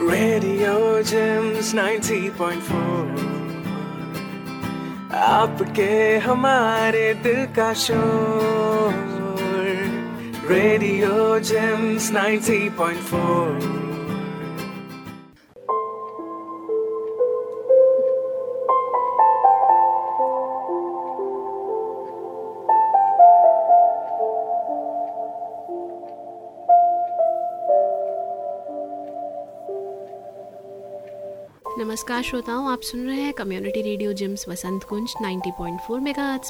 Radio Gems 90.4 आपके हमारे दिल का शोर। रेडियो जेम्स 90.4 नमस्कार श्रोताओं, आप सुन रहे हैं community radio JIMS Vasant Kunj 90.4 point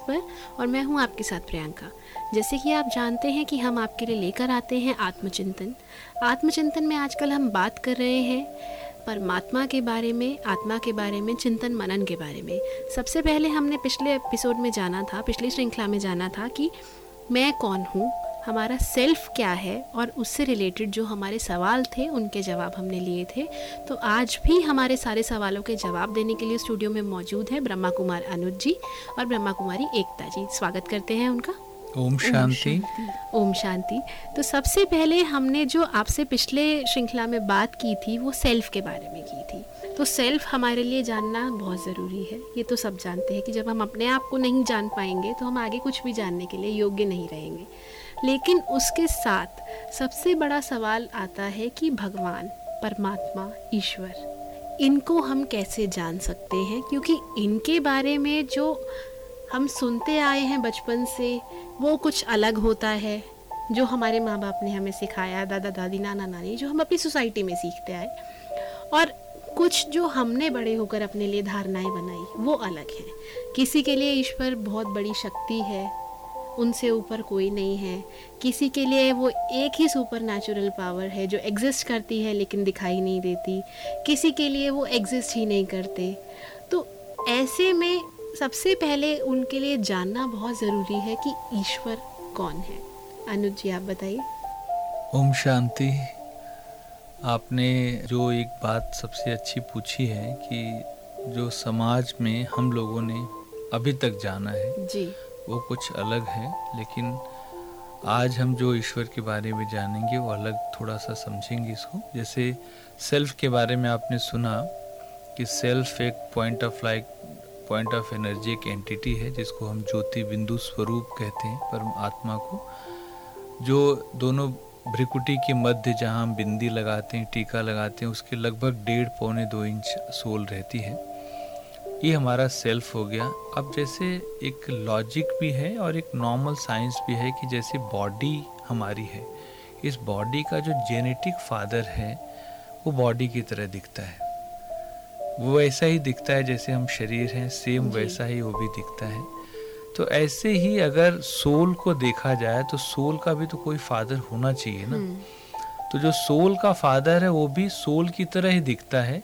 पर और मैं हूँ आपके साथ प्रियंका। जैसे कि आप जानते हैं कि हम आपके लिए लेकर आते हैं आत्मचिंतन। आत्मचिंतन में आजकल हम बात कर रहे हैं परमात्मा के बारे में, आत्मा के बारे में, चिंतन मनन के बारे में। सबसे पहले हमने पिछले एपिसोड में जाना था, पिछली श्रृंखला में जाना था कि मैं कौन हूँ हमारा सेल्फ क्या है और उससे रिलेटेड जो हमारे सवाल थे उनके जवाब हमने लिए थे। तो आज भी हमारे सारे सवालों के जवाब देने के लिए स्टूडियो में मौजूद है ब्रह्मा कुमार अनुज जी और ब्रह्मा कुमारी एकता जी। स्वागत करते हैं उनका। ओम शांति। ओम शांति। तो सबसे पहले हमने जो आपसे पिछले श्रृंखला में बात की थी वो सेल्फ के बारे में की थी। तो सेल्फ हमारे लिए जानना बहुत ज़रूरी है। ये तो सब जानते हैं कि जब हम अपने आप को नहीं जान पाएँगे तो हम आगे कुछ भी जानने के लिए योग्य नहीं रहेंगे। लेकिन उसके साथ सबसे बड़ा सवाल आता है कि भगवान, परमात्मा, ईश्वर, इनको हम कैसे जान सकते हैं? क्योंकि इनके बारे में जो हम सुनते आए हैं बचपन से, वो कुछ अलग होता है, जो हमारे माँ बाप ने हमें सिखाया, दादा, दादी, नाना, नानी, जो हम अपनी सोसाइटी में सीखते आए। और कुछ जो हमने बड़े होकर अपने लिए धारणाएँ बनाई, वो अलग है। किसी के लिए ईश्वर बहुत बड़ी शक्ति है उनसे ऊपर कोई नहीं है। किसी के लिए वो एक ही सुपर नेचुरल पावर है जो एग्जिस्ट करती है लेकिन दिखाई नहीं देती। किसी के लिए वो एग्जिस्ट ही नहीं करते। तो ऐसे में सबसे पहले उनके लिए जानना बहुत ज़रूरी है कि ईश्वर कौन है। अनुज जी आप बताइए। ओम शांति। आपने जो एक बात सबसे अच्छी पूछी है कि जो समाज में हम लोगों ने अभी तक जाना है जी। वो कुछ अलग है, लेकिन आज हम जो ईश्वर के बारे में जानेंगे, वो अलग थोड़ा सा समझेंगे इसको। जैसे सेल्फ के बारे में आपने सुना कि सेल्फ एक point of like point of energy एक एंटिटी है, जिसको हम ज्योति बिंदु स्वरूप कहते हैं, परम आत्मा को। जो दोनों भ्रिकुटी के मध्य जहाँ हम बिंदी लगाते हैं, टीका लगाते हैं, उसके लगभग डेढ़ पौने दो इंच सोल रहती है। ये हमारा सेल्फ हो गया। अब जैसे एक लॉजिक भी है और एक नॉर्मल साइंस भी है कि जैसे बॉडी हमारी है। इस बॉडी का जो जेनेटिक फादर है वो बॉडी की तरह दिखता है। वो वैसा ही दिखता है जैसे हम शरीर हैं सेम वैसा ही वो भी दिखता है। तो ऐसे ही अगर सोल को देखा जाए तो सोल का भी तो कोई फादर होना चाहिए ना। हम्म। तो जो सोल का फादर है वो भी सोल की तरह ही दिखता है।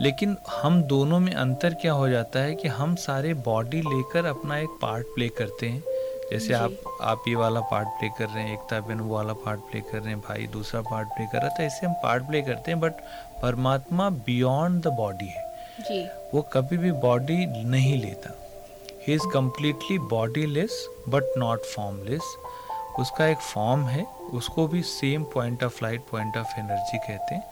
लेकिन हम दोनों में अंतर क्या हो जाता है कि हम सारे बॉडी लेकर अपना एक पार्ट प्ले करते हैं। जैसे आप आप ये वाला पार्ट प्ले कर रहे हैं एकता बहन वो वाला पार्ट प्ले कर रहे हैं भाई दूसरा पार्ट प्ले कर रहा था ऐसे हम पार्ट प्ले करते हैं बट परमात्मा बियॉन्ड द बॉडी है। जी। वो कभी भी बॉडी नहीं लेता। He is completely body less but not formless उसका एक फॉर्म है उसको भी same point of light point of energy कहते हैं।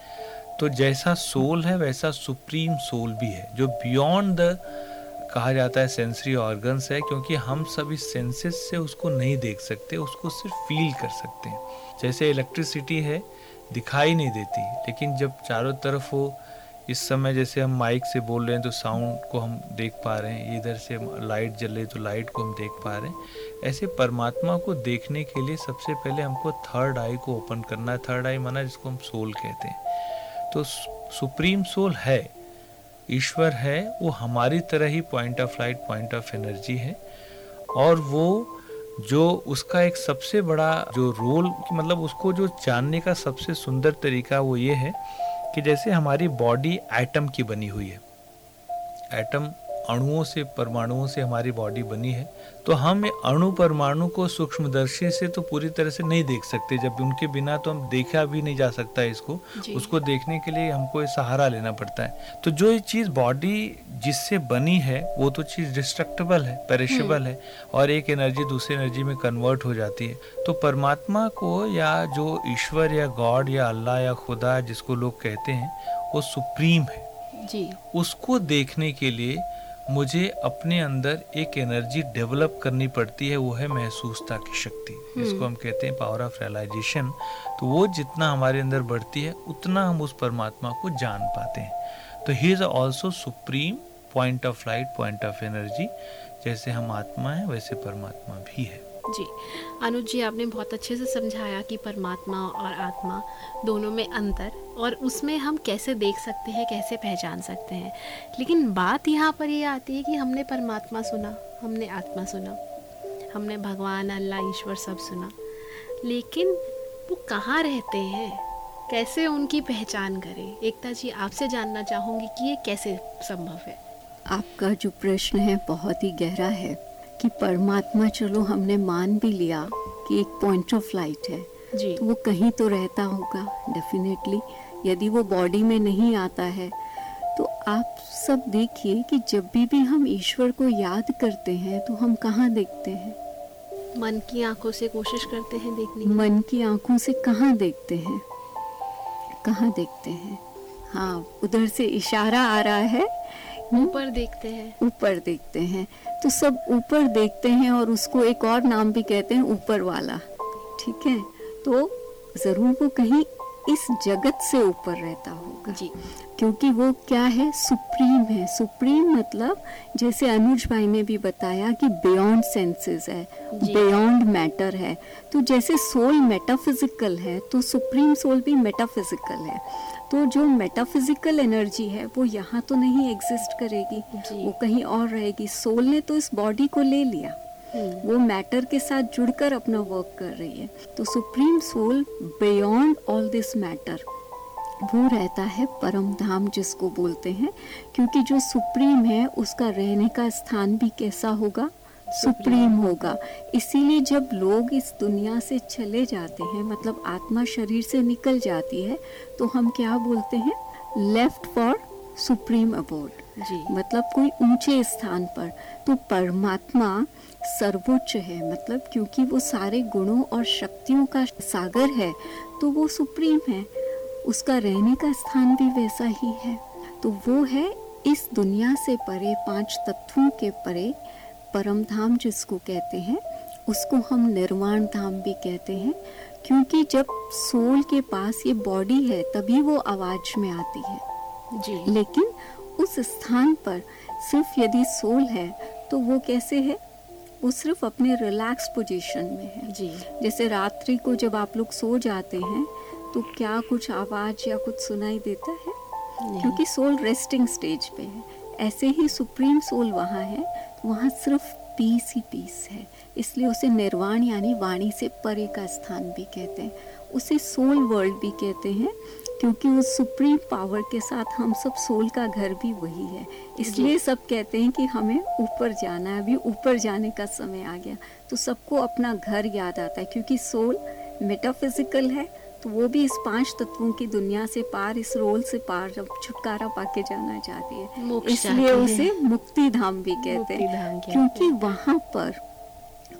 तो जैसा सोल है, वैसा सुप्रीम सोल भी है, जो बियॉन्ड द कहा जाता है सेंसरी ऑर्गन्स है, क्योंकि हम सभी सेंसेस से उसको नहीं देख सकते, उसको सिर्फ़ फील कर सकते हैं। जैसे इलेक्ट्रिसिटी है, दिखाई नहीं देती, लेकिन जब चारों तरफ़ हो, इस समय जैसे हम माइक से बोल रहे हैं तो साउंड को हम देख पा रहे हैं, इधर से लाइट जल रही तो लाइट को हम देख पा रहे हैं। ऐसे परमात्मा को देखने के लिए सबसे पहले हमको थर्ड आई को ओपन करना है थर्ड आई माना जिसको हम सोल कहते हैं। तो सुप्रीम सोल है, ईश्वर है, वो हमारी तरह ही point of light point of energy है। और वो जो उसका एक सबसे बड़ा जो रोल मतलब उसको जो जानने का सबसे सुंदर तरीका वो ये है कि जैसे हमारी बॉडी एटम की बनी हुई है। एटम अणुओं से परमाणुओं से हमारी बॉडी बनी है तो हम अणु परमाणु को सूक्ष्मदर्शी से तो पूरी तरह से नहीं देख सकते। जब उनके बिना तो हम देखा भी नहीं जा सकता इसको। उसको देखने के लिए हमको सहारा लेना पड़ता है। तो जो ये चीज़ बॉडी जिससे बनी है वो तो चीज़ डिस्ट्रक्टेबल है पेरिशेबल है और एक एनर्जी दूसरी एनर्जी में कन्वर्ट हो जाती है। तो परमात्मा को या जो ईश्वर या गॉड या अल्लाह या खुदा जिसको लोग कहते हैं वो सुप्रीम है। जी। उसको देखने के लिए मुझे अपने अंदर एक एनर्जी डेवलप करनी पड़ती है वो है महसूसता की शक्ति। जिसको हम कहते हैं पावर ऑफ़ रियलाइजेशन तो वो जितना हमारे अंदर बढ़ती है उतना हम उस परमात्मा को जान पाते हैं। तो he is also supreme point of light point of energy जैसे हम आत्मा हैं वैसे परमात्मा भी है। जी। अनुज जी, आपने बहुत अच्छे से समझाया कि परमात्मा और आत्मा दोनों में अंतर और उसमें हम कैसे देख सकते हैं, कैसे पहचान सकते हैं। लेकिन बात यहाँ पर ये आती है कि हमने परमात्मा सुना, हमने आत्मा सुना, हमने भगवान, अल्लाह, ईश्वर सब सुना। लेकिन वो कहाँ रहते हैं? कैसे उनकी पहचान करें? एकता जी, आपसे जानना चाहूँगी कि ये कैसे संभव है? आपका जो प्रश्न है बहुत ही गहरा है। कि परमात्मा चलो हमने मान भी लिया कि एक पॉइंट ऑफ़ लाइट है। जी। तो वो कहीं तो रहता होगा डेफिनेटली यदि वो बॉडी में नहीं आता है तो आप सब देखिए कि जब भी भी हम ईश्वर को याद करते हैं तो हम कहाँ देखते हैं? मन की आँखों से कोशिश करते हैं देखने की। मन की आँखों से कहाँ देखते हैं? कहाँ देखते हैं? हाँ उधर से इशारा आ रहा है। ऊपर देखते हैं। ऊपर देखते हैं। तो सब ऊपर देखते हैं और उसको एक और नाम भी कहते हैं ऊपर वाला। ठीक है? तो ज़रूर वो कहीं इस जगत से ऊपर रहता होगा। जी। क्योंकि वो क्या है? सुप्रीम है। सुप्रीम मतलब जैसे अनुज भाई ने भी बताया कि बियॉन्ड सेंसेस है बियॉन्ड मैटर है। तो जैसे सोल मेटाफिजिकल है तो सुप्रीम सोल भी मेटाफिजिकल है। तो जो मेटाफिजिकल एनर्जी है वो यहाँ तो नहीं एग्जिस्ट करेगी। वो कहीं और रहेगी। सोल ने तो इस बॉडी को ले लिया। हम्म, वो मैटर के साथ जुड़कर अपना वर्क कर रही है। तो supreme soul beyond all this matter वो रहता है परम धाम जिसको बोलते हैं क्योंकि जो सुप्रीम है उसका रहने का स्थान भी कैसा होगा? सुप्रीम होगा। इसीलिए जब लोग इस दुनिया से चले जाते हैं मतलब आत्मा शरीर से निकल जाती है तो हम क्या बोलते हैं? लेफ़्ट फॉर सुप्रीम अबोर्ड जी। मतलब कोई ऊँचे स्थान पर। तो परमात्मा सर्वोच्च है मतलब क्योंकि वो सारे गुणों और शक्तियों का सागर है तो वो सुप्रीम है। उसका रहने का स्थान भी वैसा ही है। तो वो है इस दुनिया से परे पाँच तत्वों के परे परम धाम जिसको कहते हैं उसको हम निर्वाण धाम भी कहते हैं क्योंकि जब सोल के पास ये बॉडी है तभी वो आवाज़ में आती है। जी। लेकिन उस स्थान पर सिर्फ़ यदि सोल है तो वो कैसे है? वो सिर्फ़ अपने रिलैक्स पोजीशन में है। जी। जैसे रात्रि को जब आप लोग सो जाते हैं तो क्या कुछ आवाज़ या कुछ सुनाई देता है? क्योंकि सोल रेस्टिंग स्टेज पे है। ऐसे ही सुप्रीम सोल वहाँ है वहाँ सिर्फ़ पीस ही पीस है। इसलिए उसे निर्वाण यानी वाणी से परे का स्थान भी कहते हैं। उसे सोल वर्ल्ड भी कहते हैं, क्योंकि उस सुप्रीम पावर के साथ हम सब सोल का घर भी वही है। इसलिए सब कहते हैं कि हमें ऊपर जाना है। अभी ऊपर जाने का समय आ गया। तो सबको अपना घर याद आता है, क्योंकि सोल मेटाफिजिकल है तो वो भी इस पाँच तत्वों की दुनिया से पार इस रोल से पार जब छुटकारा पाके जाना चाहती है। इसलिए उसे मुक्ति धाम भी कहते हैं। क्योंकि। वहाँ पर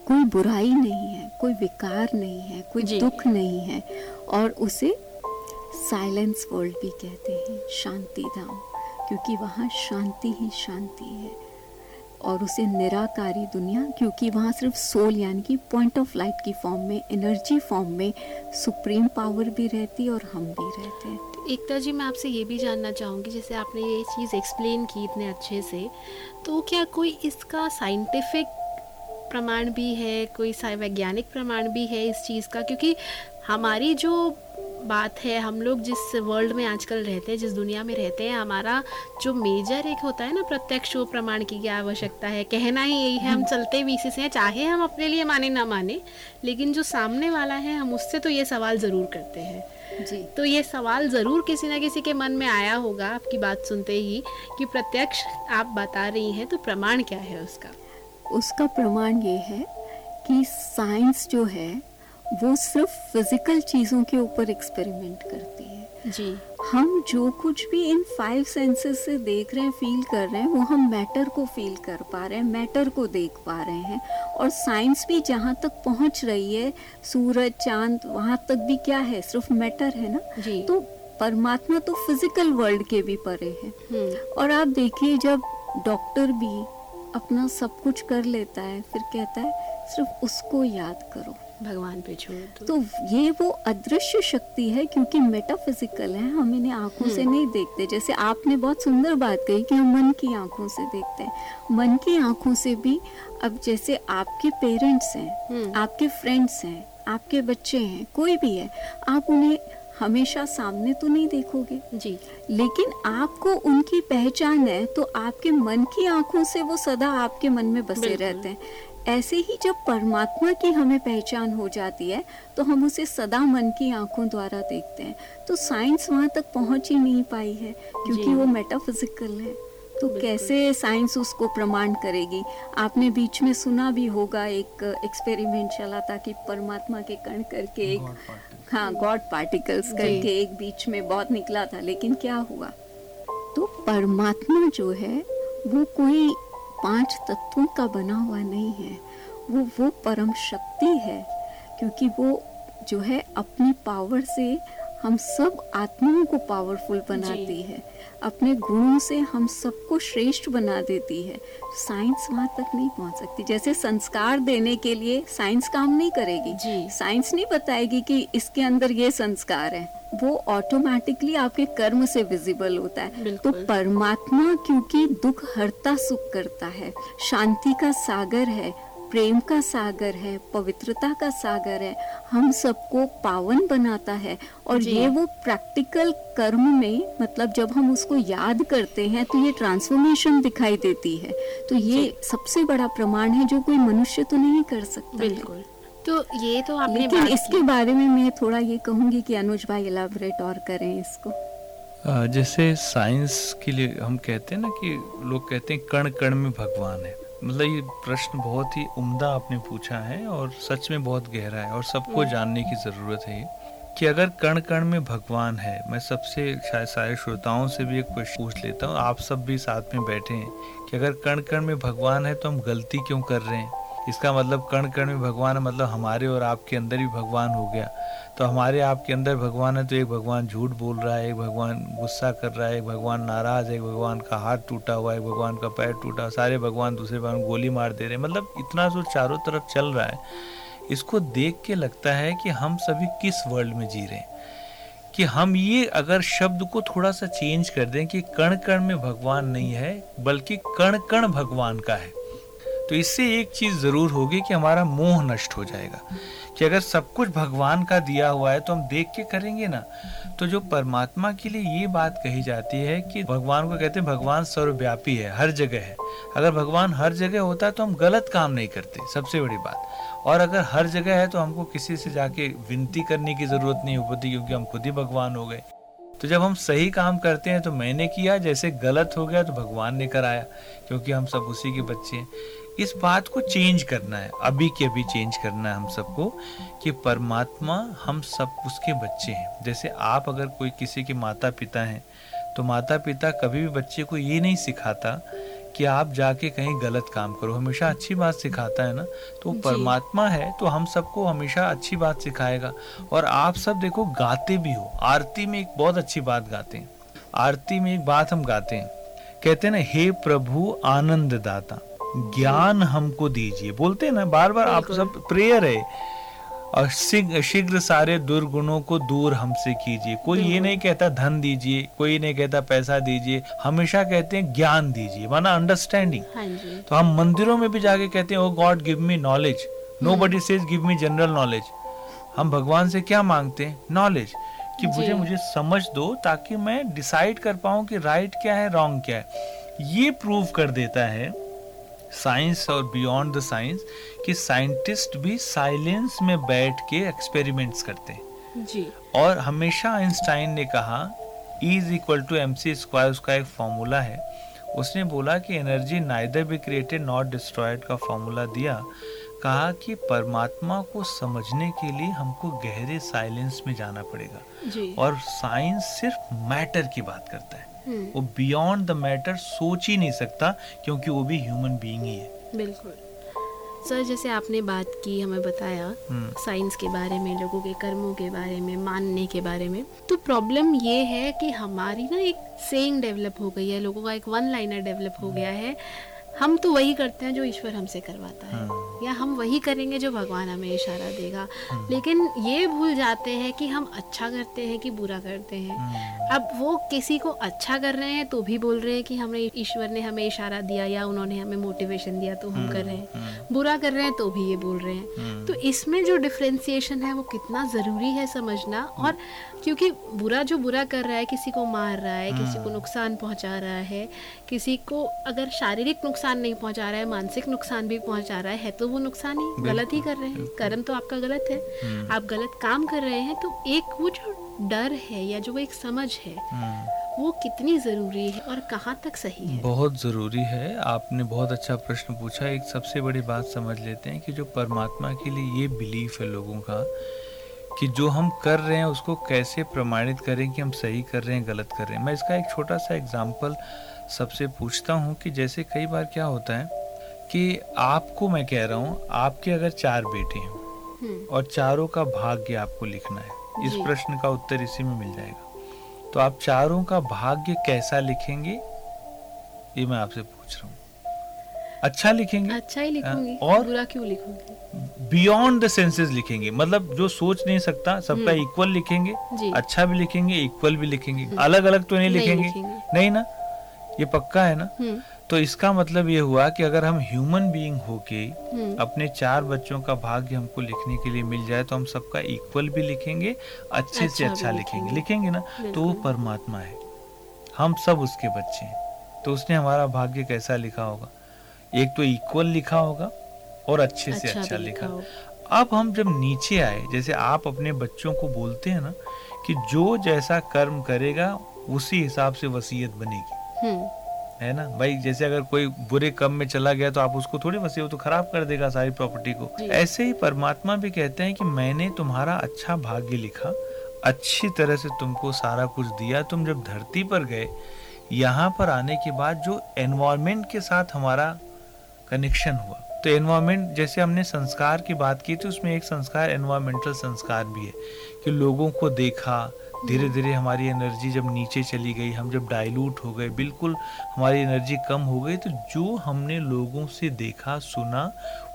कोई बुराई नहीं है कोई विकार नहीं है कोई दुख नहीं है और उसे साइलेंस वर्ल्ड भी कहते हैं शांति धाम क्योंकि वहाँ शांति ही शांति है। और उसे निराकारी दुनिया, क्योंकि वहाँ सिर्फ़ सोल यानी कि पॉइंट ऑफ़ लाइट की फॉर्म में एनर्जी फॉर्म में सुप्रीम पावर भी रहती और हम भी रहते हैं। एकता जी, मैं आपसे ये भी जानना चाहूँगी, जैसे आपने ये चीज़ एक्सप्लेन की इतने अच्छे से तो क्या कोई इसका साइंटिफिक प्रमाण भी है, कोई वैज्ञानिक प्रमाण भी है इस चीज़ का? क्योंकि हमारी जो बात है हम लोग जिस वर्ल्ड में आजकल रहते हैं जिस दुनिया में रहते हैं हमारा जो मेजर एक होता है ना प्रत्यक्ष वो प्रमाण की क्या आवश्यकता है? कहना ही यही है हम चलते भी इसी से हैं चाहे हम अपने लिए माने ना माने लेकिन जो सामने वाला है हम उससे तो ये सवाल ज़रूर करते हैं। जी। तो ये सवाल ज़रूर किसी ना किसी के मन में आया होगा आपकी बात सुनते ही कि प्रत्यक्ष आप बता रही हैं तो प्रमाण क्या है उसका? उसका प्रमाण ये है कि साइंस जो है वो सिर्फ़ फ़िज़िकल चीज़ों के ऊपर एक्सपेरिमेंट करती है। जी। हम जो कुछ भी इन फाइव सेंसेस से देख रहे हैं फील कर रहे हैं वो हम मैटर को फील कर पा रहे हैं मैटर को देख पा रहे हैं। और साइंस भी जहाँ तक पहुँच रही है सूरज चाँद वहाँ तक भी क्या है सिर्फ़ मैटर है ना? जी। तो परमात्मा तो फ़िज़िकल वर्ल्ड के भी परे है। हम्म, और आप देखिए जब डॉक्टर भी अपना सब कुछ कर लेता है फिर कहता है सिर्फ़ उसको याद करो। भगवान पे छोड़ दो। तो ये वो अदृश्य शक्ति है क्योंकि मेटाफिजिकल है हम इन्हें आँखों से नहीं देखते। जैसे आपने बहुत सुंदर बात कही कि हम मन की आँखों से देखते हैं। मन की आँखों से भी अब जैसे आपके पेरेंट्स हैं हम्म। आपके फ्रेंड्स हैं आपके बच्चे हैं कोई भी है आप उन्हें हमेशा सामने तो नहीं देखोगे। जी। लेकिन आपको उनकी पहचान है तो आपके मन की आँखों से वो सदा आपके मन में बसे रहते हैं। ऐसे ही जब परमात्मा की हमें पहचान हो जाती है तो हम उसे सदा मन की आँखों द्वारा देखते हैं। तो साइंस वहाँ तक पहुँच ही नहीं पाई है क्योंकि वो मेटाफिजिकल है। तो कैसे साइंस उसको प्रमाण करेगी? आपने बीच में सुना भी होगा एक एक्सपेरिमेंट चला था कि परमात्मा के कण करके एक हाँ गॉड पार्टिकल्स करके एक बीच में बहुत निकला था लेकिन क्या हुआ? तो परमात्मा जो है वो कोई पाँच तत्वों का बना हुआ नहीं है। वो वो परम शक्ति है क्योंकि वो जो है अपनी पावर से हम सब आत्माओं को पावरफुल बनाती है। अपने गुणों से हम सबको श्रेष्ठ बना देती है। साइंस वहाँ तक नहीं पहुँच सकती। जैसे संस्कार देने के लिए साइंस काम नहीं करेगी। जी। साइंस नहीं बताएगी कि इसके अंदर ये संस्कार है। वो ऑटोमेटिकली आपके कर्म से विजिबल होता है। तो परमात्मा क्योंकि दुख हरता सुख करता है। शांति का सागर है। प्रेम का सागर है पवित्रता का सागर है हम सबको पावन बनाता है। और ये वो प्रैक्टिकल कर्म में मतलब जब हम उसको याद करते हैं तो ये ट्रांसफॉर्मेशन दिखाई देती है। तो ये सबसे बड़ा प्रमाण है जो कोई मनुष्य तो नहीं कर सकता। बिल्कुल। तो ये तो आपने लेकिन इसके बारे में मैं थोड़ा ये कहूँगी कि अनुज भाई इलाबरेट और करें इसको। जैसे साइंस के लिए हम कहते हैं ना कि लोग कहते हैं कण कण में भगवान है। मतलब ये प्रश्न बहुत ही उम्दा आपने पूछा है और सच में बहुत गहरा है और सबको जानने की ज़रूरत है कि अगर कण कण में भगवान है मैं सबसे शायद सारे श्रोताओं से भी एक क्वेश्चन पूछ लेता हूँ आप सब भी साथ में बैठे हैं कि अगर कण कण में भगवान है तो हम गलती क्यों कर रहे हैं? इसका मतलब कण कण में भगवान है मतलब हमारे और आपके अंदर भी भगवान हो गया। तो हमारे आपके अंदर भगवान है तो एक भगवान झूठ बोल रहा है, एक भगवान गुस्सा कर रहा है, एक भगवान नाराज़ है, एक भगवान का हाथ टूटा हुआ है, एक भगवान का पैर टूटा सारे भगवान दूसरे भगवान गोली मार दे रहे हैं। मतलब इतना जो चारों तरफ़ चल रहा है, इसको देख के लगता है कि हम सभी किस वर्ल्ड में जी रहे हैं। कि हम ये अगर शब्द को थोड़ा सा चेंज कर दें कि कण कण में भगवान नहीं है, बल्कि कण कण भगवान का है। तो इससे एक चीज़ ज़रूर होगी कि हमारा मोह नष्ट हो जाएगा। कि अगर सब कुछ भगवान का दिया हुआ है तो हम देख के करेंगे ना। तो जो परमात्मा के लिए ये बात कही जाती है कि भगवान को कहते हैं, भगवान सर्वव्यापी है, हर जगह है। अगर भगवान हर जगह होता है तो हम गलत काम नहीं करते, सबसे बड़ी बात। और अगर हर जगह है तो हमको किसी से जाके विनती करने की ज़रूरत नहीं होती, क्योंकि हम खुद ही भगवान हो गए। तो जब हम सही काम करते हैं तो मैंने किया, जैसे गलत हो गया तो भगवान ने कराया, क्योंकि हम सब उसी के बच्चे हैं। इस बात को चेंज करना है अभी के अभी चेंज करना है हम सबको कि परमात्मा हम सब उसके बच्चे हैं। जैसे आप अगर कोई किसी के माता पिता हैं तो माता पिता कभी भी बच्चे को ये नहीं सिखाता कि आप जाके कहीं गलत काम करो। हमेशा अच्छी बात सिखाता है ना? तो परमात्मा है तो हम सबको हमेशा अच्छी बात सिखाएगा। और आप सब देखो गाते भी हो। आरती में एक बहुत अच्छी बात गाते हैं। आरती में एक बात हम गाते हैं। कहते हैं ना हे प्रभु आनंद दाता ज्ञान हमको दीजिए। बोलते हैं ना बार बार आप सब प्रेयर है। और शीघ्र सारे दुर्गुणों को दूर हमसे कीजिए। कोई ये नहीं कहता धन दीजिए कोई नहीं कहता पैसा दीजिए। हमेशा कहते हैं ज्ञान दीजिए माना अंडरस्टैंडिंग हाँ तो हम मंदिरों में भी जाके कहते हैं O God give me knowledge nobody says give me general knowledge हम भगवान से क्या मांगते हैं? नॉलेज कि मुझे मुझे समझ दो ताकि मैं डिसाइड कर पाऊँ कि राइट क्या है रॉन्ग क्या है। ये प्रूव कर देता है साइंस और बियॉन्ड द साइंस कि साइंटिस्ट भी साइलेंस में बैठ के एक्सपेरिमेंट्स करते हैं। जी। और हमेशा आइंस्टाइन ने कहा is equal to M C square उसका एक फॉर्मूला है। उसने बोला कि energy neither be created not destroyed का फॉर्मूला दिया। कहा कि परमात्मा को समझने के लिए हमको गहरे साइलेंस में जाना पड़ेगा। जी। और साइंस सिर्फ़ मैटर की बात करता है। वो बियॉन्ड द मैटर सोच ही नहीं सकता क्योंकि वो भी ह्यूमन बीइंग ही है। बिल्कुल। सर जैसे आपने बात की हमें बताया हम्म, साइंस के बारे में लोगों के कर्मों के बारे में मानने के बारे में तो प्रॉब्लम ये है कि हमारी ना एक सेइंग डेवलप हो गई है लोगों का एक वन लाइनर डेवलप हो गया है हम तो वही करते हैं जो ईश्वर हमसे करवाता है। हम्म, या हम वही करेंगे जो भगवान हमें इशारा देगा। लेकिन ये भूल जाते हैं कि हम अच्छा करते हैं कि बुरा करते हैं। हम्म, अब वो किसी को अच्छा कर रहे हैं तो भी बोल रहे हैं कि हमें ईश्वर ने हमें इशारा दिया या उन्होंने हमें मोटिवेशन दिया तो हम कर रहे हैं। बुरा कर रहे हैं तो भी ये बोल रहे हैं। तो इसमें जो डिफ्रेंसिएशन है वो कितना ज़रूरी है समझना और क्योंकि बुरा जो बुरा कर रहा है किसी को मार रहा है किसी को नुकसान पहुँचा रहा है किसी को अगर शारीरिक नुकसान नहीं पहुँचा रहा है मानसिक नुकसान भी पहुँचा रहा है, है तो वो नुकसान ही गलत ही कर रहे हैं। कर्म तो आपका गलत है। हम्म, आप गलत काम कर रहे हैं तो एक वो जो डर है या जो एक समझ है हम्म। वो कितनी ज़रूरी है और कहाँ तक सही है? बहुत ज़रूरी है। आपने बहुत अच्छा प्रश्न पूछा। एक सबसे बड़ी बात समझ लेते हैं कि जो परमात्मा के लिए ये बिलीफ है लोगों का कि जो हम कर रहे हैं उसको कैसे प्रमाणित करें कि हम सही कर रहे हैं गलत कर रहे हैं। मैं इसका एक छोटा सा एग्ज़ाम्पल सबसे पूछता हूँ कि जैसे कई बार क्या होता है कि आपको मैं कह रहा हूँ आपके अगर चार बेटे हैं हम्म, और चारों का भाग्य आपको लिखना है इस प्रश्न का उत्तर इसी में मिल जाएगा। तो आप चारों का भाग्य कैसा लिखेंगे? ये मैं आपसे पूछ रहा हूँ। अच्छा लिखेंगे? अच्छा ही लिखूँगी। और? बुरा क्यों लिखूँगी? बियॉन्ड द सेंसेस लिखेंगे। मतलब जो सोच नहीं सकता सबका हम्म। इक्वल लिखेंगे अच्छा भी लिखेंगे इक्वल भी लिखेंगे। अलग अलग तो नहीं नहीं लिखेंगे। नहीं ना? ये पक्का है ना? हम्म, तो इसका मतलब ये हुआ कि अगर हम ह्यूमन बीइंग होके हम्म, अपने चार बच्चों का भाग्य हमको लिखने के लिए मिल जाए तो हम सबका इक्वल भी लिखेंगे अच्छे अच्छा से अच्छा अच्छा लिखेंगे। लिखेंगे। ना? तो वो परमात्मा है। हम सब उसके बच्चे हैं। तो उसने हमारा भाग्य कैसा लिखा होगा? एक तो इक्वल लिखा होगा और अच्छे से अच्छा अच्छा लिखा अब हम जब नीचे आए जैसे आप अपने बच्चों को बोलते हैं ना कि जो जैसा कर्म करेगा उसी हिसाब से वसीयत बनेगी। है ना? भाई जैसे अगर कोई बुरे कम में चला गया तो आप उसको थोड़ी वसीयत तो खराब कर देगा सारी प्रॉपर्टी को। ऐसे ही परमात्मा भी कहते हैं कि मैंने तुम्हारा अच्छा भाग्य लिखा अच्छी तरह से तुमको सारा कुछ दिया तुम जब धरती पर गए यहाँ पर आने के बाद जो एनवायरमेंट के साथ हमारा कनेक्शन हुआ। तो एनवायरमेंट जैसे हमने संस्कार की बात की थी उसमें एक संस्कार एनवायरमेंटल संस्कार भी है कि लोगों को देखा धीरे धीरे हमारी एनर्जी जब नीचे चली गई हम जब डाइल्यूट हो गए बिल्कुल हमारी एनर्जी कम हो गई तो जो हमने लोगों से देखा सुना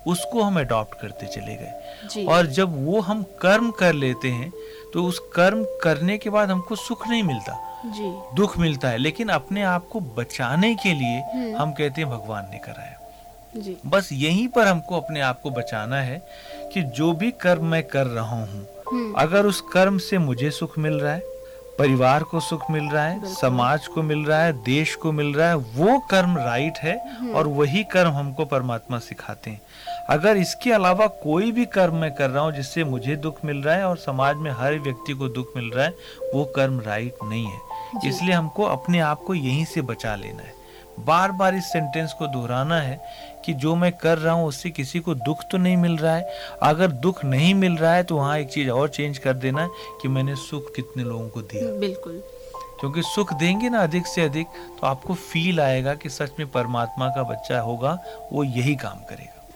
उसको हम अडॉप्ट करते चले गए। और जब वो हम कर्म कर लेते हैं तो उस कर्म करने के बाद हमको सुख नहीं मिलता। जी। दुख मिलता है लेकिन अपने आप को बचाने के लिए हम्म। हम कहते हैं भगवान ने कराया जी। बस यहीं पर हमको अपने आप को बचाना है कि जो भी कर्म मैं कर रहा हूँ अगर उस कर्म से मुझे सुख मिल रहा है परिवार को सुख मिल रहा है समाज को मिल रहा है देश को मिल रहा है वो कर्म राइट है और वही कर्म हमको परमात्मा सिखाते हैं। अगर इसके अलावा कोई भी कर्म मैं कर रहा हूँ जिससे मुझे दुख मिल रहा है और समाज में हर व्यक्ति को दुख मिल रहा है वो कर्म राइट नहीं है। इसलिए हमको अपने आप को यहीं से बचा लेना है। बार बार इस सेंटेंस को दोहराना है कि जो मैं कर रहा हूँ उससे किसी को दुख तो नहीं मिल रहा है। अगर दुख नहीं मिल रहा है तो वहाँ एक चीज़ और चेंज कर देना कि मैंने सुख कितने लोगों को दिया। बिल्कुल। क्योंकि सुख देंगे ना अधिक से अधिक तो आपको फील आएगा कि सच में परमात्मा का बच्चा होगा वो यही काम करेगा।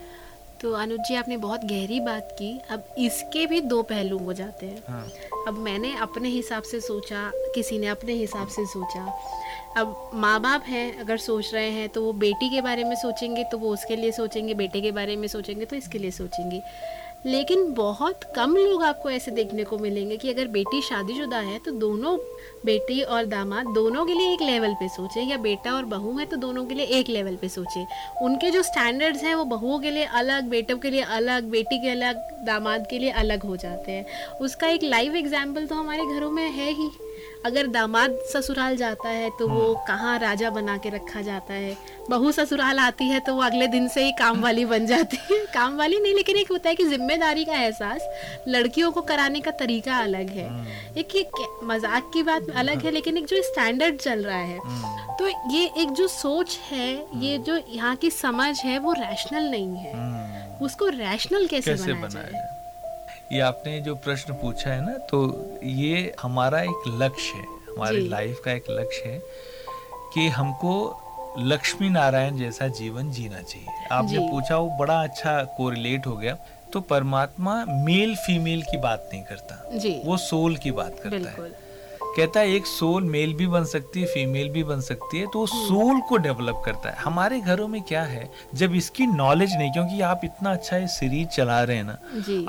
तो अनुज जी आपने बहुत गहरी बात की। अब इसके भी दो पहलू हो जाते हैं। हाँ। अब मैंने अपने हिसाब से सोचा, किसी ने अपने हिसाब से सोचा। अब माँ बाप हैं, अगर सोच रहे हैं तो वो बेटी के बारे में सोचेंगे तो वो उसके लिए सोचेंगे, बेटे के बारे में सोचेंगे तो इसके लिए सोचेंगे। लेकिन बहुत कम लोग आपको ऐसे देखने को मिलेंगे कि अगर बेटी शादीशुदा है तो दोनों बेटी और दामाद दोनों के लिए एक लेवल पे सोचे, या बेटा और बहू है तो दोनों के लिए एक लेवल पे सोचे। उनके जो स्टैंडर्ड्स हैं, वो बहुओं के लिए अलग, बेटों के लिए अलग, बेटी के अलग, दामाद के लिए अलग हो जाते हैं। उसका एक लाइव एग्ज़ाम्पल तो हमारे घरों में है ही। अगर दामाद ससुराल जाता है तो वो हम्म। कहाँ राजा बना के रखा जाता है? बहू ससुराल आती है तो वो अगले दिन से ही काम वाली बन जाती है। काम वाली नहीं लेकिन एक होता है कि ज़िम्मेदारी का एहसास लड़कियों को कराने का तरीका अलग है। हम्म। एक ये मज़ाक की बात अलग है लेकिन एक जो स्टैंडर्ड चल रहा है तो ये एक जो सोच है ये जो यहाँ की समझ है वो रैशनल नहीं है। उसको रैशनल कैसे, कैसे बनाया, जाए? ये आपने जो प्रश्न पूछा है ना तो ये हमारा एक लक्ष्य है हमारे लाइफ का एक लक्ष्य है कि हमको लक्ष्मी नारायण जैसा जीवन जीना चाहिए। आपने। पूछा वो बड़ा अच्छा कोरिलेट हो गया। तो परमात्मा मेल फीमेल की बात नहीं करता। जी। वो सोल की बात करता है। कहता है एक सोल मेल भी बन सकती है फीमेल भी बन सकती है तो वो सोल को डेवलप करता है। हमारे घरों में क्या है जब इसकी नॉलेज नहीं क्योंकि आप इतना अच्छा ये सीरीज़ चला रहे हैं ना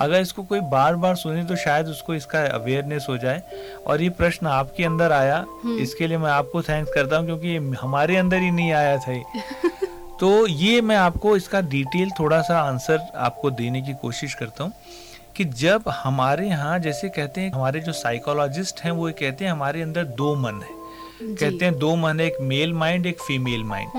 अगर इसको कोई बार बार सुने तो शायद उसको इसका अवेयरनेस हो जाए। और ये प्रश्न आपके अंदर आया इसके लिए मैं आपको थैंक्स करता हूँ क्योंकि ये हमारे अंदर ही नहीं आया था ये। तो ये मैं आपको इसका डिटेल थोड़ा सा आंसर आपको देने की कोशिश करता हूँ। कि जब हमारे यहाँ जैसे कहते हैं हमारे जो साइकोलॉजिस्ट हैं वो कहते हैं हमारे अंदर दो मन है। कहते हैं दो मन है एक मेल माइंड एक फीमेल माइंड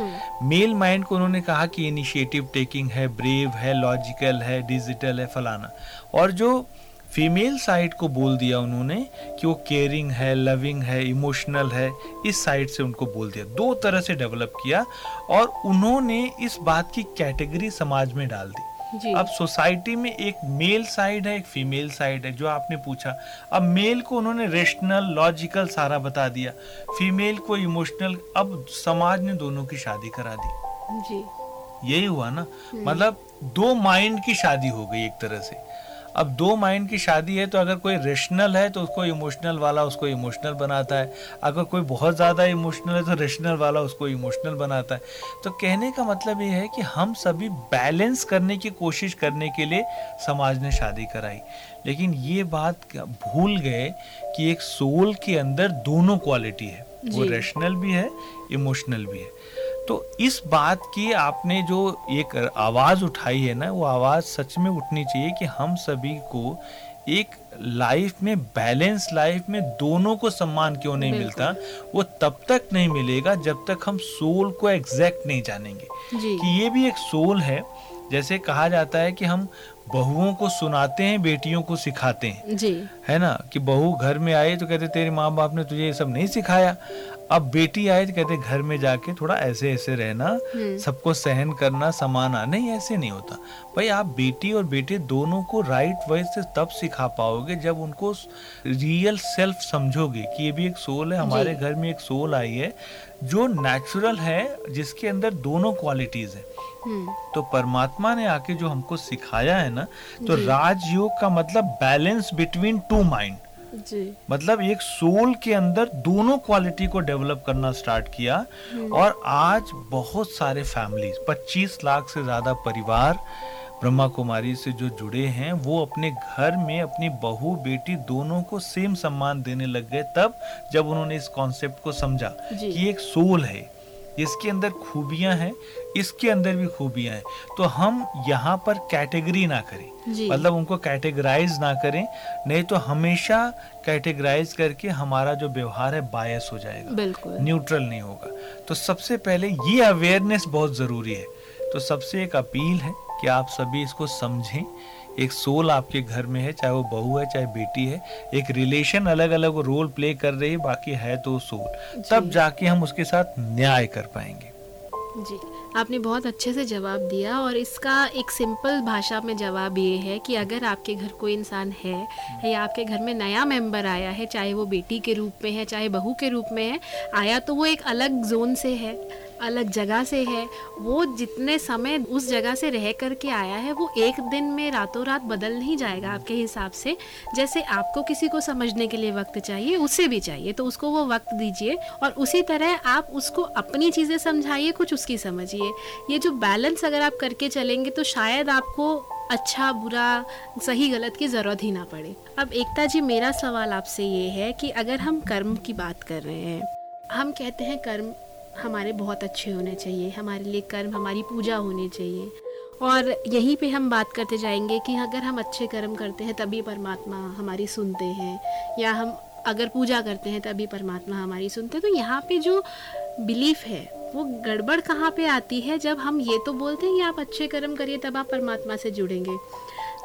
मेल माइंड को उन्होंने कहा कि इनिशिएटिव टेकिंग है ब्रेव है लॉजिकल है डिजिटल है फलाना। और जो फीमेल साइड को बोल दिया उन्होंने कि वो केयरिंग है लविंग है इमोशनल है इस साइड से उनको बोल दिया। दो तरह से डेवलप किया और उन्होंने इस बात की कैटेगरी समाज में डाल दी। अब सोसाइटी में एक मेल साइड है एक फीमेल साइड है जो आपने पूछा। अब मेल को उन्होंने रेशनल लॉजिकल सारा बता दिया। फीमेल को इमोशनल अब समाज ने दोनों की शादी करा दी। जी। यही हुआ ना? मतलब दो माइंड की शादी हो गई एक तरह से। अब दो माइंड की शादी है तो अगर कोई रेशनल है तो उसको इमोशनल वाला उसको इमोशनल बनाता है। अगर कोई बहुत ज़्यादा इमोशनल है तो रेशनल वाला उसको इमोशनल बनाता है। तो कहने का मतलब ये है कि हम सभी बैलेंस करने की कोशिश करने के लिए समाज ने शादी कराई। लेकिन ये बात भूल गए कि एक सोल के अंदर दोनों क्वालिटी है। वो रेशनल भी है इमोशनल भी है। तो इस बात की आपने जो एक आवाज़ उठाई है ना वो आवाज़ सच में उठनी चाहिए कि हम सभी को एक लाइफ में बैलेंस लाइफ में दोनों को सम्मान क्यों नहीं मिलता? वो तब तक नहीं मिलेगा जब तक हम सोल को एग्जैक्ट नहीं जानेंगे। जी। कि ये भी एक सोल है जैसे कहा जाता है कि हम बहुओं को सुनाते हैं बेटियों को सिखाते हैं। जी। है ना? कि बहू घर में आए तो कहते तेरे माँ बाप ने तुझे ये सब नहीं सिखाया। अब बेटी आए तो कहते घर में जाके थोड़ा ऐसे ऐसे रहना सबको सहन करना समाना। नहीं ऐसे नहीं होता। भाई आप बेटी और बेटे दोनों को राइट वे से तब सिखा पाओगे जब उनको रियल सेल्फ समझोगे कि ये भी एक सोल है हमारे घर में एक सोल आई है जो नेचुरल है जिसके अंदर दोनों क्वालिटीज है। हम्म। तो परमात्मा ने आके जो हमको सिखाया है ना तो राजयोग का मतलब बैलेंस बिटवीन टू माइंड जी। मतलब एक सोल के अंदर दोनों क्वालिटी को डेवलप करना स्टार्ट किया और आज बहुत सारे फैमिलीज़ 25 लाख से ज़्यादा परिवार ब्रह्मा कुमारी से जो जुड़े हैं वो अपने घर में अपनी बहू बेटी दोनों को सेम सम्मान देने लग गए तब जब उन्होंने इस कॉन्सेप्ट को समझा कि एक सोल है। इसके अंदर खूबियाँ हैं इसके अंदर भी खूबियाँ हैं। तो हम यहाँ पर कैटेगरी ना करें। मतलब उनको कैटेगराइज ना करें नहीं तो हमेशा कैटेगराइज करके हमारा जो व्यवहार है बायस हो जाएगा। बिल्कुल। न्यूट्रल नहीं होगा। तो सबसे पहले ये अवेयरनेस बहुत ज़रूरी है। तो सबसे एक अपील है कि आप सभी इसको समझें एक सोल आपके घर में है चाहे वो बहू है चाहे बेटी है एक रिलेशन अलग अलग रोल प्ले कर रही है बाकी है तो सोल तब जाके हम उसके साथ न्याय कर पाएँगे। जी आपने बहुत अच्छे से जवाब दिया और इसका एक सिंपल भाषा में जवाब ये है कि अगर आपके घर कोई इंसान है या आपके घर में नया मेंबर आया है चाहे वो बेटी के रूप में है चाहे बहू के रूप में है आया तो वो एक अलग जोन से है। अलग जगह से है। वो जितने समय उस जगह से रह करके आया है, वो एक दिन में रातों रात बदल नहीं जाएगा आपके हिसाब से। जैसे आपको किसी को समझने के लिए वक्त चाहिए, उसे भी चाहिए। तो उसको वो वक्त दीजिए और उसी तरह आप उसको अपनी चीज़ें समझाइए, कुछ उसकी समझिए। ये जो बैलेंस अगर आप करके चलेंगे तो शायद आपको अच्छा बुरा, सही, गलत की ज़रूरत ही ना पड़े। अब एकता जी, मेरा सवाल आपसे ये है कि अगर हम कर्म की बात कर रहे हैं, हम कहते हैं कर्म हमारे बहुत अच्छे होने चाहिए, हमारे लिए कर्म, हमारी पूजा होनी चाहिए। और यहीं पे हम बात करते जाएँगे कि अगर हम अच्छे कर्म करते हैं तभी परमात्मा हमारी सुनते हैं, या हम अगर पूजा करते हैं तभी परमात्मा हमारी सुनते हैं। तो यहाँ पे जो बिलीफ है, वो गड़बड़ कहाँ पे आती है? जब हम ये तो बोलते हैं कि आप अच्छे कर्म करिए, तब आप परमात्मा से जुड़ेंगे।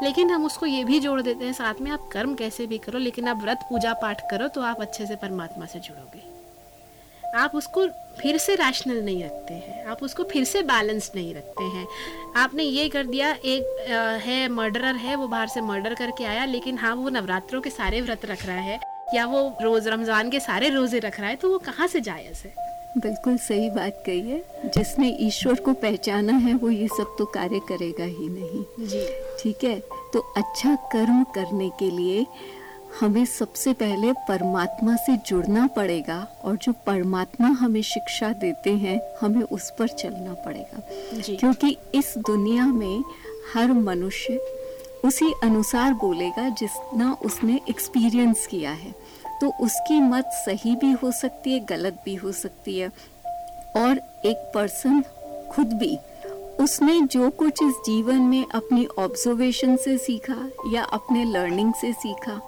लेकिन हम उसको ये भी जोड़ देते हैं, साथ में आप कर्म कैसे भी करो, लेकिन आप व्रत, पूजा, पाठ करो तो आप अच्छे से परमात्मा से जुड़ोगे। आप उसको फिर से रैशनल नहीं रखते हैं। आप उसको फिर से बैलेंस नहीं रखते हैं। आपने ये कर दिया एक आ, है मर्डरर है वो बाहर से मर्डर करके आया लेकिन हाँ वो नवरात्रों के सारे व्रत रख रहा है या वो रोज रमज़ान के सारे रोज़े रख रहा है तो वो कहाँ से जायज़ है? बिल्कुल सही बात कही है। जिसने ईश्वर को पहचाना है वो ये सब तो कार्य करेगा ही नहीं। जी। ठीक है? तो अच्छा कर्म करने के लिए हमें सबसे पहले परमात्मा से जुड़ना पड़ेगा और जो परमात्मा हमें शिक्षा देते हैं हमें उस पर चलना पड़ेगा। क्योंकि इस दुनिया में हर मनुष्य उसी अनुसार बोलेगा जितना उसने एक्सपीरियंस किया है। तो उसकी मत सही भी हो सकती है गलत भी हो सकती है। और एक पर्सन खुद भी उसने जो कुछ इस जीवन में अपनी ऑब्जर्वेशन से सीखा या अपने लर्निंग से सीखा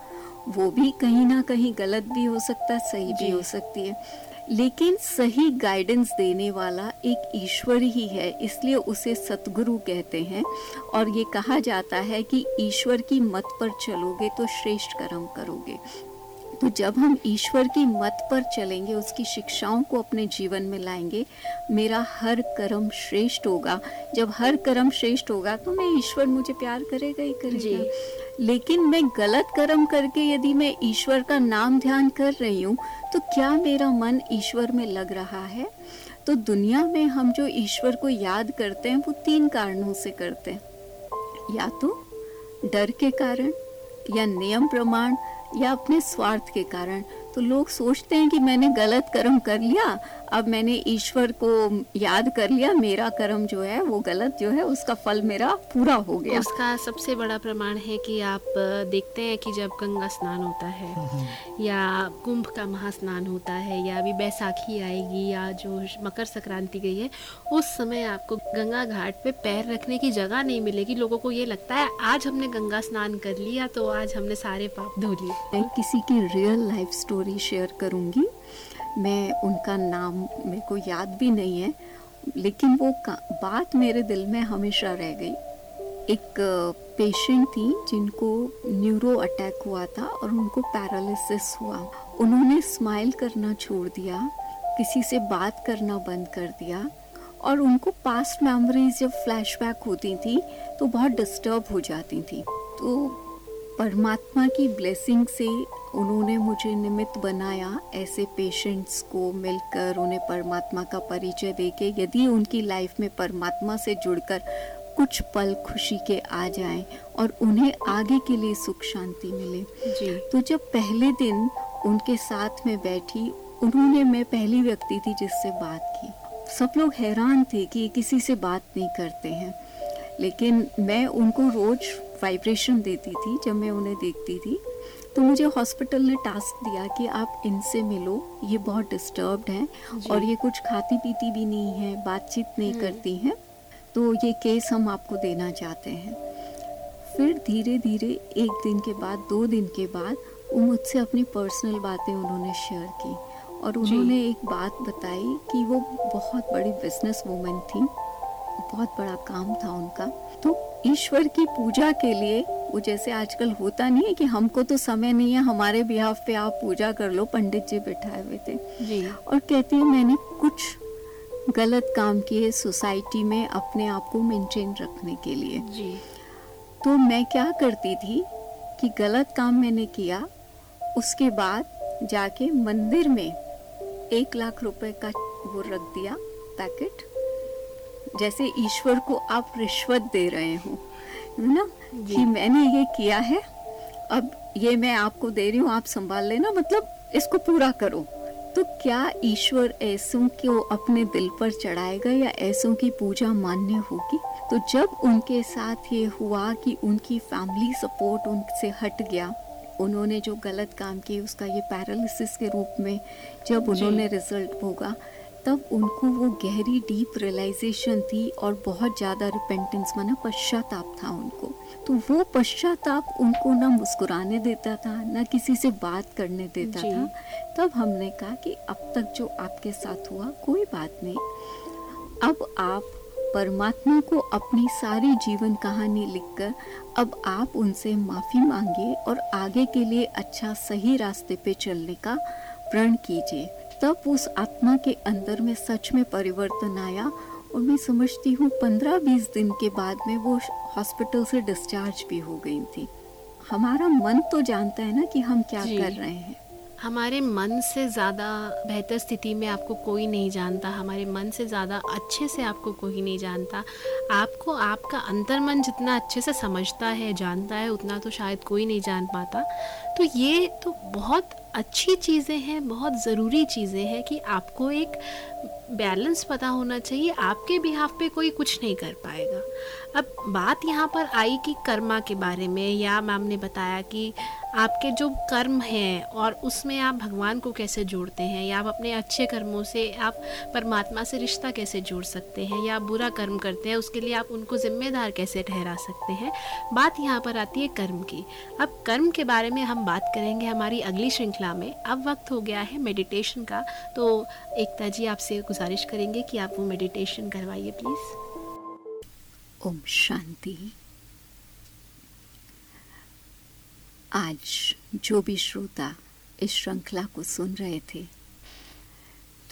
वो भी कहीं ना कहीं गलत भी हो सकता है सही भी हो सकती है। लेकिन सही गाइडेंस देने वाला एक ईश्वर ही है इसलिए उसे सतगुरु कहते हैं। और ये कहा जाता है कि ईश्वर की मत पर चलोगे तो श्रेष्ठ कर्म करोगे। तो जब हम ईश्वर की मत पर चलेंगे उसकी शिक्षाओं को अपने जीवन में लाएँगे मेरा हर कर्म श्रेष्ठ होगा। जब हर कर्म श्रेष्ठ होगा तो मैं ईश्वर मुझे प्यार करेगा ही करेगा। लेकिन मैं गलत कर्म करके यदि मैं ईश्वर का नाम ध्यान कर रही हूँ तो क्या मेरा मन ईश्वर में लग रहा है? तो दुनिया में हम जो ईश्वर को याद करते हैं वो तीन कारणों से करते हैं। या तो डर के कारण या नियम प्रमाण या अपने स्वार्थ के कारण। तो लोग सोचते हैं कि मैंने गलत कर्म कर लिया अब मैंने ईश्वर को याद कर लिया मेरा कर्म जो है वो गलत जो है उसका फल मेरा पूरा हो गया। उसका सबसे बड़ा प्रमाण है कि आप देखते हैं कि जब गंगा स्नान होता है या कुंभ का महास्नान होता है या अभी बैसाखी आएगी या जो मकर संक्रांति गई है उस समय आपको गंगा घाट पे पैर रखने की जगह नहीं मिलेगी। लोगों को ये लगता है आज हमने गंगा स्नान कर लिया तो आज हमने सारे पाप धो लिए। मैं किसी की रियल लाइफ स्टोरी शेयर करूँगी। मैं उनका नाम मेरे को याद भी नहीं है, लेकिन वो बात मेरे दिल में हमेशा रह गई। एक, पेशेंट थी जिनको न्यूरो अटैक हुआ था और उनको पैरालिसिस हुआ। उन्होंने स्माइल करना छोड़ दिया, किसी से बात करना बंद कर दिया और उनको पास्ट मेमोरीज जब फ्लैशबैक होती थी तो बहुत डिस्टर्ब हो जाती थी। तो परमात्मा की ब्लेसिंग से उन्होंने मुझे निमित्त बनाया ऐसे पेशेंट्स को मिलकर उन्हें परमात्मा का परिचय देके यदि उनकी लाइफ में परमात्मा से जुड़कर कुछ पल खुशी के आ जाएँ और उन्हें आगे के लिए सुख शांति मिले। जी। तो जब पहले दिन उनके साथ में बैठी उन्होंने मैं पहली व्यक्ति थी जिससे बात की। सब लोग हैरान थे कि किसी से बात नहीं करते हैं। लेकिन मैं उनको रोज वाइब्रेशन देती थी जब मैं उन्हें देखती थी। तो मुझे हॉस्पिटल ने टास्क दिया कि आप इनसे मिलो ये बहुत डिस्टर्ब्ड हैं और ये कुछ खाती पीती भी नहीं है बातचीत नहीं हम्म। करती हैं तो ये केस हम आपको देना चाहते हैं। फिर धीरे धीरे एक दिन के बाद दो दिन के बाद वो मुझसे अपनी पर्सनल बातें उन्होंने शेयर की और उन्होंने एक बात बताई कि वो बहुत बड़ी बिज़नेस वूमेन थी बहुत बड़ा काम था उनका। तो ईश्वर की पूजा के लिए वो जैसे आजकल होता नहीं है कि हमको तो समय नहीं है हमारे बिहाफ पे आप पूजा कर लो पंडित जी बैठाए हुए थे। जी। और कहती है मैंने कुछ गलत काम किए सोसाइटी में अपने आप को मेंटेन रखने के लिए। जी। तो मैं क्या करती थी कि गलत काम मैंने किया उसके बाद जाके मंदिर में एक लाख रुपए का वो रख दिया पैकेट। जैसे ईश्वर को आप रिश्वत दे रहे हो है। ना कि मैंने ये किया है अब ये मैं आपको दे रही हूँ आप संभाल लेना मतलब इसको पूरा करो। तो क्या ईश्वर ऐसों को अपने दिल पर चढ़ाएगा या ऐसों की पूजा मान्य होगी? तो जब उनके साथ ये हुआ कि उनकी फैमिली सपोर्ट उनसे हट गया उन्होंने जो गलत काम किए उसका ये पैरालिसिस के रूप में जब उन्होंने रिज़ल्ट भोगा तब उनको वो गहरी डीप रियलाइजेशन थी और बहुत ज़्यादा रिपेंटेंस माना पश्चाताप था उनको। तो वो पश्चाताप उनको ना मुस्कुराने देता था ना किसी से बात करने देता था। तब हमने कहा कि अब तक जो आपके साथ हुआ कोई बात नहीं। अब आप परमात्मा को अपनी सारी जीवन कहानी लिखकर अब आप उनसे माफ़ी मांगिए और आगे के लिए अच्छा सही रास्ते पे चलने का प्रण कीजिए। तब उस आत्मा के अंदर में सच में परिवर्तन आया और मैं समझती हूँ पंद्रह बीस दिन के बाद में वो हॉस्पिटल से डिस्चार्ज भी हो गई थी। हमारा मन तो जानता है ना कि हम क्या कर रहे हैं। हमारे मन से ज़्यादा बेहतर स्थिति में आपको कोई नहीं जानता, हमारे मन से ज़्यादा अच्छे से आपको कोई नहीं जानता। आपको आपका अंतर्मन जितना अच्छे से समझता है, जानता है, उतना तो शायद कोई नहीं जान पाता। तो ये तो बहुत अच्छी चीज़ें हैं, बहुत ज़रूरी चीज़ें हैं कि आपको एक बैलेंस पता होना चाहिए, आपके बिहाफ पे कोई कुछ नहीं कर पाएगा। अब बात यहाँ पर आई कि कर्मा के बारे में, या मैम ने बताया कि आपके जो कर्म हैं और उसमें आप भगवान को कैसे जोड़ते हैं, या आप अपने अच्छे कर्मों से आप परमात्मा से रिश्ता कैसे जोड़ सकते हैं, या बुरा कर्म करते हैं, उसके लिए आप उनको जिम्मेदार कैसे ठहरा सकते हैं? बात यहाँ पर आती है कर्म की। अब कर्म के बारे में हम बात करेंगे हमारी अगली श्रृंखला में। अब वक्त हो गया है मेडिटेशन का तो एकता जी आपसे गुजारिश करेंगे कि आप वो मेडिटेशन करवाइए प्लीज़ ओम शांति। आज जो भी श्रोता इस श्रृंखला को सुन रहे थे,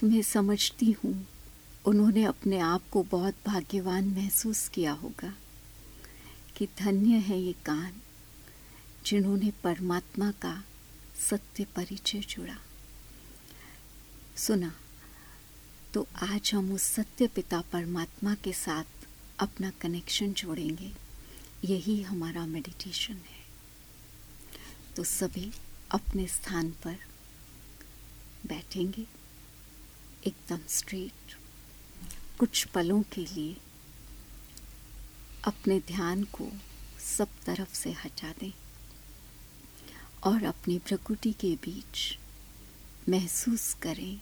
तुम्हें समझती हूँ, उन्होंने अपने आप को बहुत भाग्यवान महसूस किया होगा कि धन्य है ये कान जिन्होंने परमात्मा का सत्य परिचय जुड़ा। सुना तो आज हम उस सत्य पिता परमात्मा के साथ अपना कनेक्शन जोड़ेंगे। यही हमारा मेडिटेशन है। तो सभी अपने स्थान पर बैठेंगे। एकदम स्ट्रेट कुछ पलों के लिए अपने ध्यान को सब तरफ़ से हटा दें और अपनी प्रकृति के बीच महसूस करें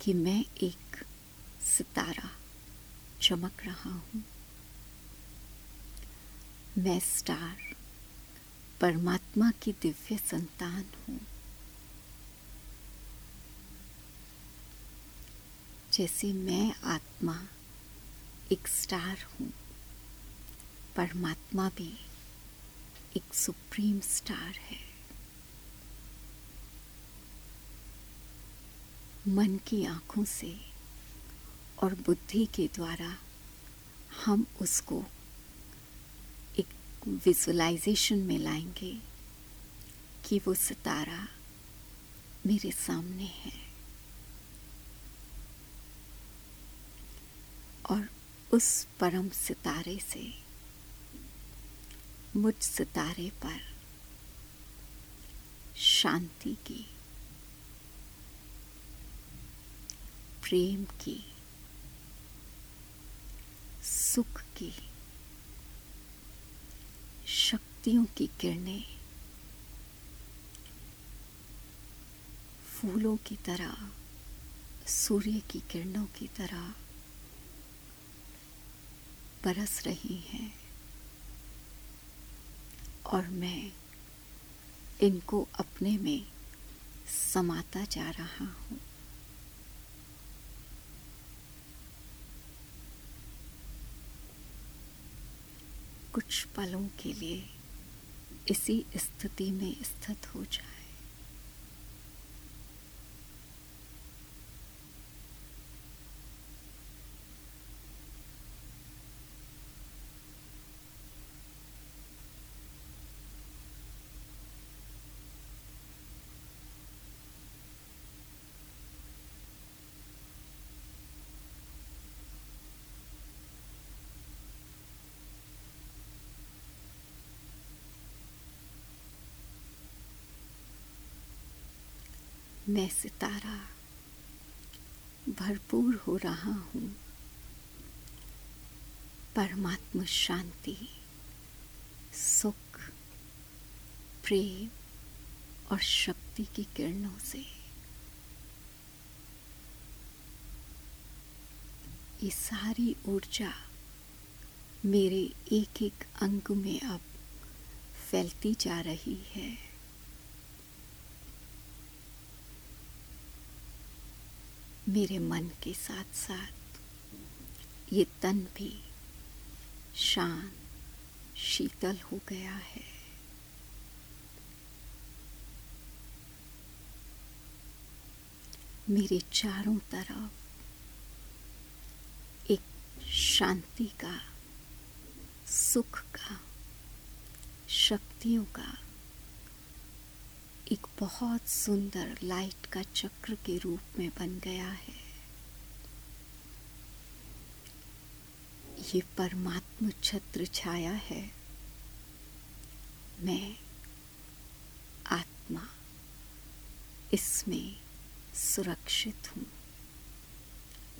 कि मैं एक सितारा चमक रहा हूँ। मैं स्टार, परमात्मा की दिव्य संतान हूँ। जैसे मैं आत्मा, एक स्टार हूँ। परमात्मा भी एक सुप्रीम स्टार है। मन की आँखों से और बुद्धि के द्वारा हम उसको एक विजुलाइजेशन में लाएँगे कि वो सितारा मेरे सामने है। और उस परम सितारे से, मुझ सितारे पर शांति की, प्रेम की सुख की, शक्तियों की किरणें, फूलों की तरह, सूर्य की किरणों की तरह बरस रही हैं। और मैं इनको अपने में समाता जा रहा हूँ। कुछ पलों के लिए इसी स्थिति में स्थित हो जाए। मैं सितारा भरपूर हो रहा हूँ। परमात्मा शांति, सुख, प्रेम और शक्ति की किरणों से। ये सारी ऊर्जा मेरे एक एक अंग में अब फैलती जा रही है। मेरे मन के साथ साथ। ये तन भी शांत शीतल हो गया है। मेरे चारों तरफ़ एक शांति का, सुख का, शक्तियों का एक बहुत सुंदर लाइट का चक्र के रूप में बन गया है। ये परमात्म छत्र छाया है। मैं आत्मा इसमें सुरक्षित हूँ।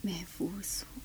महफूज हूँ